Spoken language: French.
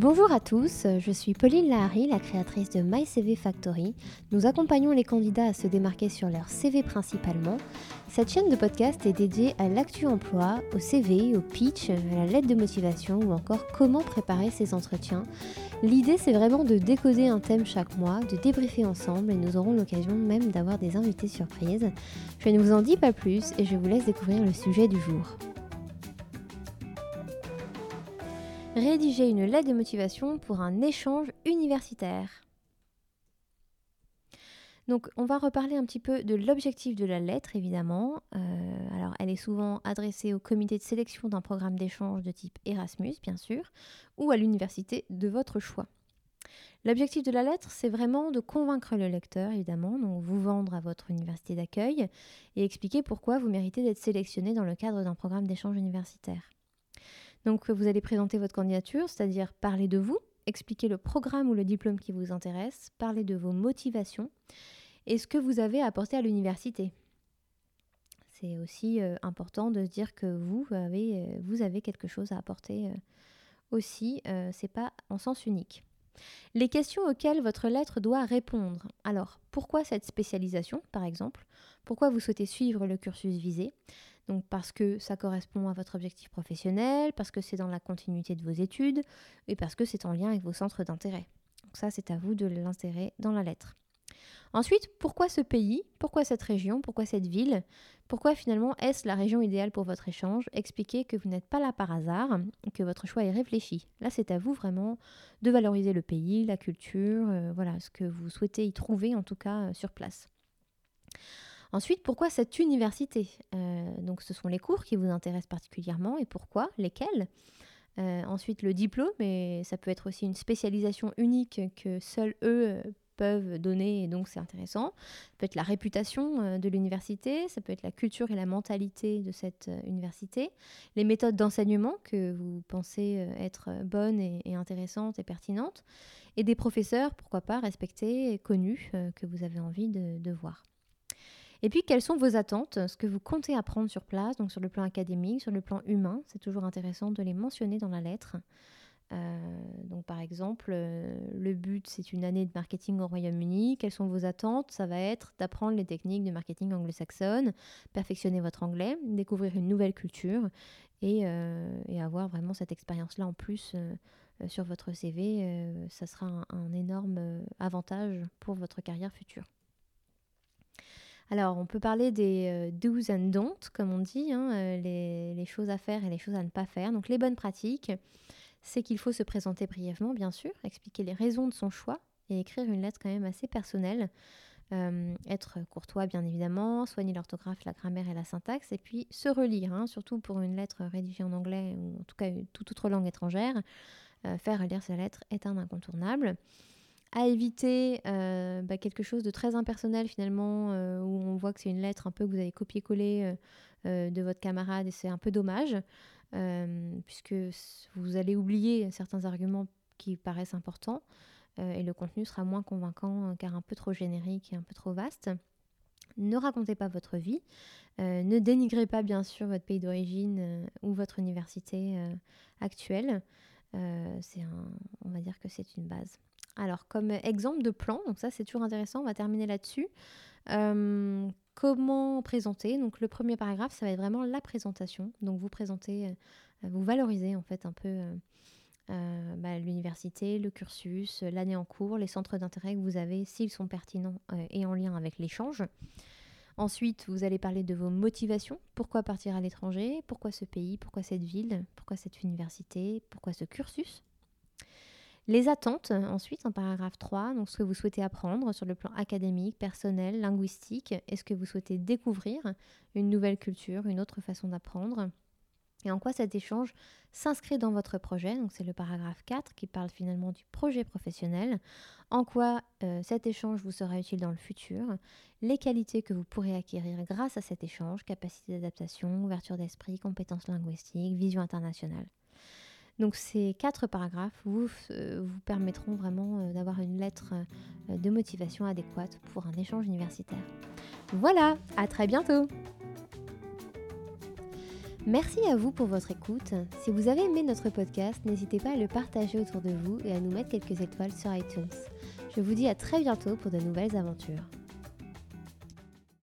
Bonjour à tous, je suis Pauline Lahari, la créatrice de My Factory. Nous accompagnons les candidats à se démarquer sur leur CV principalement. Cette chaîne de podcast est dédiée à l'actu emploi, au CV, au pitch, à la lettre de motivation ou encore comment préparer ses entretiens. L'idée c'est vraiment de décoder un thème chaque mois, de débriefer ensemble et nous aurons l'occasion même d'avoir des invités surprises. Je ne vous en dis pas plus et je vous laisse découvrir le sujet du jour. Rédiger une lettre de motivation pour un échange universitaire. Donc on va reparler un petit peu de l'objectif de la lettre évidemment. Euh, alors elle est souvent adressée au comité de sélection d'un programme d'échange de type Erasmus bien sûr, ou à l'université de votre choix. L'objectif de la lettre, c'est vraiment de convaincre le lecteur, évidemment, donc vous vendre à votre université d'accueil et expliquer pourquoi vous méritez d'être sélectionné dans le cadre d'un programme d'échange universitaire. Donc vous allez présenter votre candidature, c'est-à-dire parler de vous, expliquer le programme ou le diplôme qui vous intéresse, parler de vos motivations et ce que vous avez à apporter à l'université. C'est aussi euh, important de se dire que vous avez, euh, vous avez quelque chose à apporter euh, aussi, c'est pas en sens unique. Les questions auxquelles votre lettre doit répondre. Alors, pourquoi cette spécialisation, par exemple? Pourquoi vous souhaitez suivre le cursus visé? Donc parce que ça correspond à votre objectif professionnel, parce que c'est dans la continuité de vos études et parce que c'est en lien avec vos centres d'intérêt. Donc ça, c'est à vous de l'insérer dans la lettre. Ensuite, pourquoi ce pays? Pourquoi cette région? Pourquoi cette ville? Pourquoi finalement est-ce la région idéale pour votre échange? Expliquez que vous n'êtes pas là par hasard, que votre choix est réfléchi. Là, c'est à vous vraiment de valoriser le pays, la culture, euh, voilà, ce que vous souhaitez y trouver en tout cas euh, sur place. Ensuite, pourquoi cette université? Euh, Donc, ce sont les cours qui vous intéressent particulièrement et pourquoi? Lesquels? Euh, Ensuite, le diplôme, et ça peut être aussi une spécialisation unique que seuls eux euh, peuvent donner et donc c'est intéressant. Ça peut être la réputation de l'université, ça peut être la culture et la mentalité de cette université, les méthodes d'enseignement que vous pensez être bonnes et, intéressantes et pertinentes, et des professeurs, pourquoi pas, respectés et connus que vous avez envie de voir. Et puis, quelles sont vos attentes, ce que vous comptez apprendre sur place, donc sur le plan académique, sur le plan humain? C'est toujours intéressant de les mentionner dans la lettre. Euh, donc, par exemple, euh, le but, c'est une année de marketing au Royaume-Uni. Quelles sont vos attentes? Ça va être d'apprendre les techniques de marketing anglo-saxonne, perfectionner votre anglais, découvrir une nouvelle culture et, euh, avoir vraiment cette expérience-là en plus sur votre CV. ça sera un énorme avantage pour votre carrière future. Alors, on peut parler des euh, do's and don'ts, comme on dit, hein, euh, les, choses à faire et les choses à ne pas faire. Donc, les bonnes pratiques, c'est qu'il faut se présenter brièvement, bien sûr, expliquer les raisons de son choix et écrire une lettre quand même assez personnelle. Euh, être courtois, bien évidemment, soigner l'orthographe, la grammaire et la syntaxe, et puis se relire, hein, surtout pour une lettre rédigée en anglais ou en tout cas toute autre langue étrangère. faire relire sa lettre est un incontournable à éviter euh, bah, quelque chose de très impersonnel finalement, euh, où on voit que c'est une lettre un peu que vous avez copié-collé euh, de votre camarade et c'est un peu dommage, puisque vous allez oublier certains arguments qui paraissent importants et le contenu sera moins convaincant car un peu trop générique et un peu trop vaste. Ne racontez pas votre vie, ne dénigrez pas bien sûr votre pays d'origine ou votre université actuelle. on va dire que c'est une base. Alors, comme exemple de plan, donc ça c'est toujours intéressant, on va terminer là-dessus. Euh, comment présenter? Donc, le premier paragraphe, ça va être vraiment la présentation. Donc, vous présentez, euh, vous valorisez en fait un peu euh, bah, l'université, le cursus, l'année en cours, les centres d'intérêt que vous avez, s'ils sont pertinents et en lien avec l'échange. Ensuite, vous allez parler de vos motivations. Pourquoi partir à l'étranger? Pourquoi ce pays? Pourquoi cette ville? Pourquoi cette université? Pourquoi ce cursus? Les attentes, ensuite, en paragraphe 3, donc ce que vous souhaitez apprendre sur le plan académique, personnel, linguistique, est-ce que vous souhaitez découvrir une nouvelle culture, une autre façon d'apprendre et en quoi cet échange s'inscrit dans votre projet. Donc c'est le paragraphe 4 qui parle finalement du projet professionnel. En quoi euh, cet échange vous sera utile dans le futur. Les qualités que vous pourrez acquérir grâce à cet échange, capacité d'adaptation, ouverture d'esprit, compétences linguistiques, vision internationale. Donc ces quatre paragraphes vous, euh, vous permettront vraiment euh, d'avoir une lettre euh, de motivation adéquate pour un échange universitaire. Voilà, à très bientôt Merci à vous pour votre écoute. Si vous avez aimé notre podcast, n'hésitez pas à le partager autour de vous et à nous mettre quelques étoiles sur iTunes. Je vous dis à très bientôt pour de nouvelles aventures.